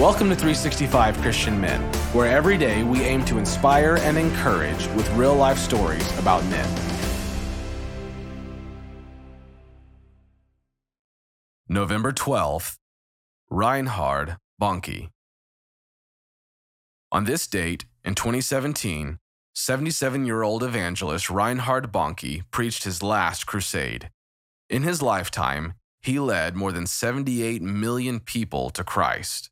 Welcome to 365 Christian Men, where every day we aim to inspire and encourage with real life stories about men. November 12th, Reinhard Bonnke. On this date, in 2017, 77 year old evangelist Reinhard Bonnke preached his last crusade. In his lifetime, he led more than 78 million people to Christ.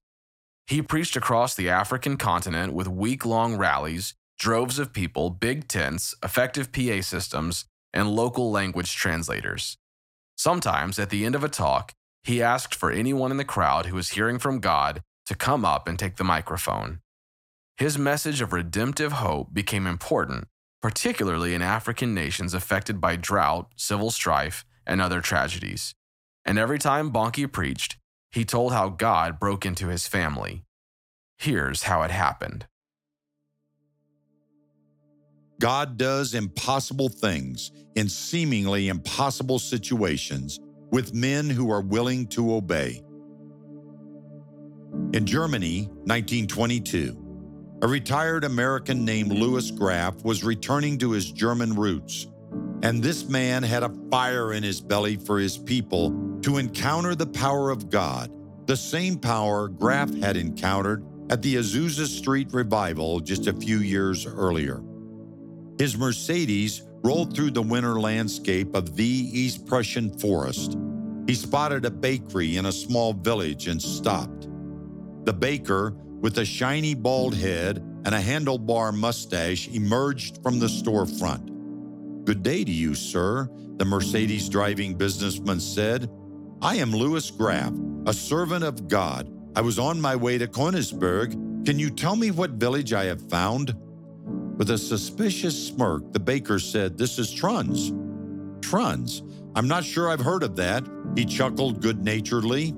He preached across the African continent with week long rallies, droves of people, big tents, effective PA systems, and local language translators. Sometimes, at the end of a talk, he asked for anyone in the crowd who was hearing from God to come up and take the microphone. His message of redemptive hope became important, particularly in African nations affected by drought, civil strife, and other tragedies. And every time Bonnke preached, he told how God broke into his family. Here's how it happened God does impossible things in seemingly impossible situations with men who are willing to obey. In Germany, 1922, a retired American named Louis Graf was returning to his German roots, and this man had a fire in his belly for his people to encounter the power of God, the same power Graf had encountered at the Azusa Street revival just a few years earlier. His Mercedes rolled through the winter landscape of the East Prussian forest. He spotted a bakery in a small village and stopped. The baker, with a shiny bald head and a handlebar mustache, emerged from the storefront. Good day to you, sir, the Mercedes driving businessman said. I am Louis Graf, a servant of God. I was on my way to Königsberg. Can you tell me what village I have found? With a suspicious smirk, the baker said, This is Trunz. Trunz? I'm not sure I've heard of that. He chuckled good naturedly.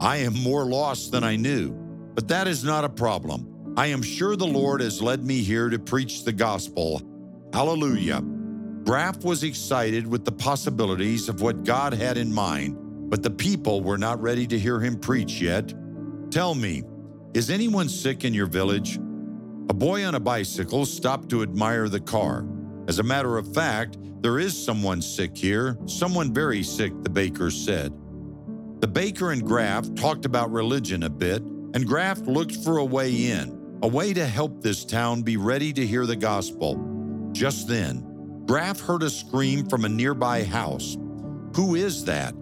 I am more lost than I knew, but that is not a problem. I am sure the Lord has led me here to preach the gospel. Hallelujah. Graf was excited with the possibilities of what God had in mind but the people were not ready to hear him preach yet. Tell me, is anyone sick in your village? A boy on a bicycle stopped to admire the car. As a matter of fact, there is someone sick here, someone very sick, the baker said. The baker and Graf talked about religion a bit, and Graf looked for a way in, a way to help this town be ready to hear the gospel. Just then, Graf heard a scream from a nearby house. Who is that?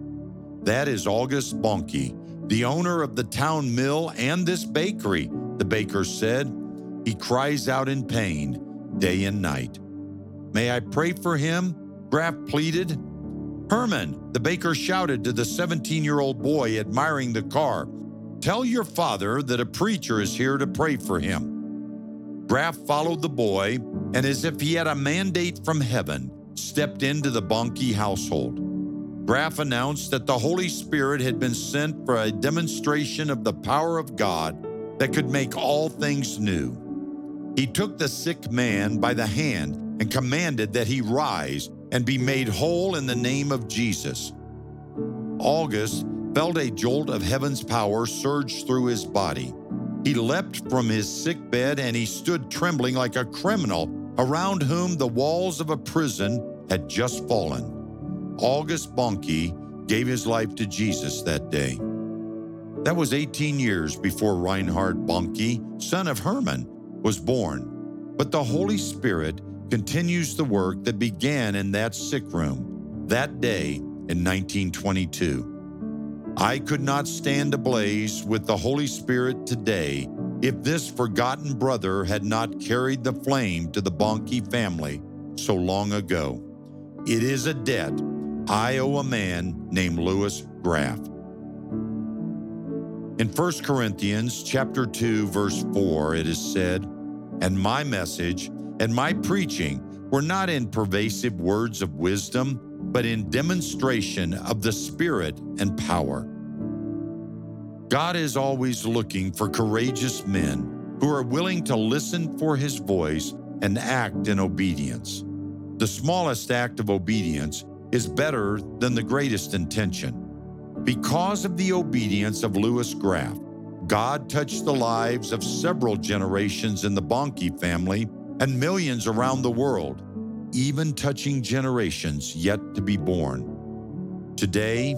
That is August Bonnke, the owner of the town mill and this bakery, the baker said. He cries out in pain day and night. May I pray for him? Graf pleaded. Herman, the baker shouted to the 17 year old boy admiring the car, Tell your father that a preacher is here to pray for him. Graf followed the boy and, as if he had a mandate from heaven, stepped into the Bonnke household. Graf announced that the Holy Spirit had been sent for a demonstration of the power of God that could make all things new. He took the sick man by the hand and commanded that he rise and be made whole in the name of Jesus. August felt a jolt of heaven's power surge through his body. He leapt from his sick bed and he stood trembling like a criminal around whom the walls of a prison had just fallen. August Bonnke gave his life to Jesus that day. That was 18 years before Reinhard Bonnke, son of Herman, was born. But the Holy Spirit continues the work that began in that sick room that day in 1922. I could not stand ablaze with the Holy Spirit today if this forgotten brother had not carried the flame to the Bonnke family so long ago. It is a debt I owe a man named Louis Graf. In 1 Corinthians chapter 2 verse 4 it is said, "And my message and my preaching were not in pervasive words of wisdom, but in demonstration of the Spirit and power." God is always looking for courageous men who are willing to listen for his voice and act in obedience. The smallest act of obedience is better than the greatest intention. Because of the obedience of Louis Graf, God touched the lives of several generations in the Bonnke family and millions around the world, even touching generations yet to be born. Today,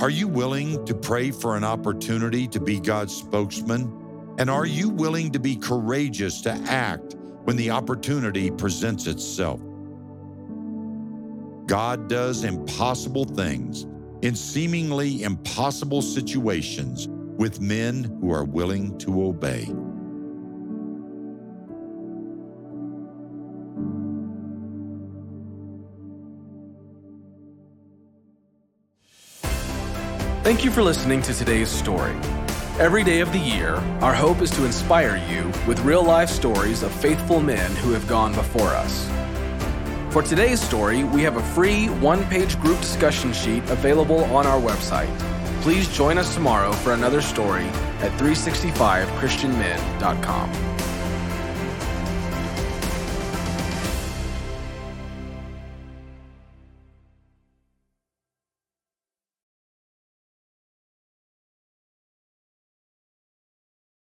are you willing to pray for an opportunity to be God's spokesman? And are you willing to be courageous to act when the opportunity presents itself? God does impossible things in seemingly impossible situations with men who are willing to obey. Thank you for listening to today's story. Every day of the year, our hope is to inspire you with real life stories of faithful men who have gone before us. For today's story, we have a free one page group discussion sheet available on our website. Please join us tomorrow for another story at 365christianmen.com.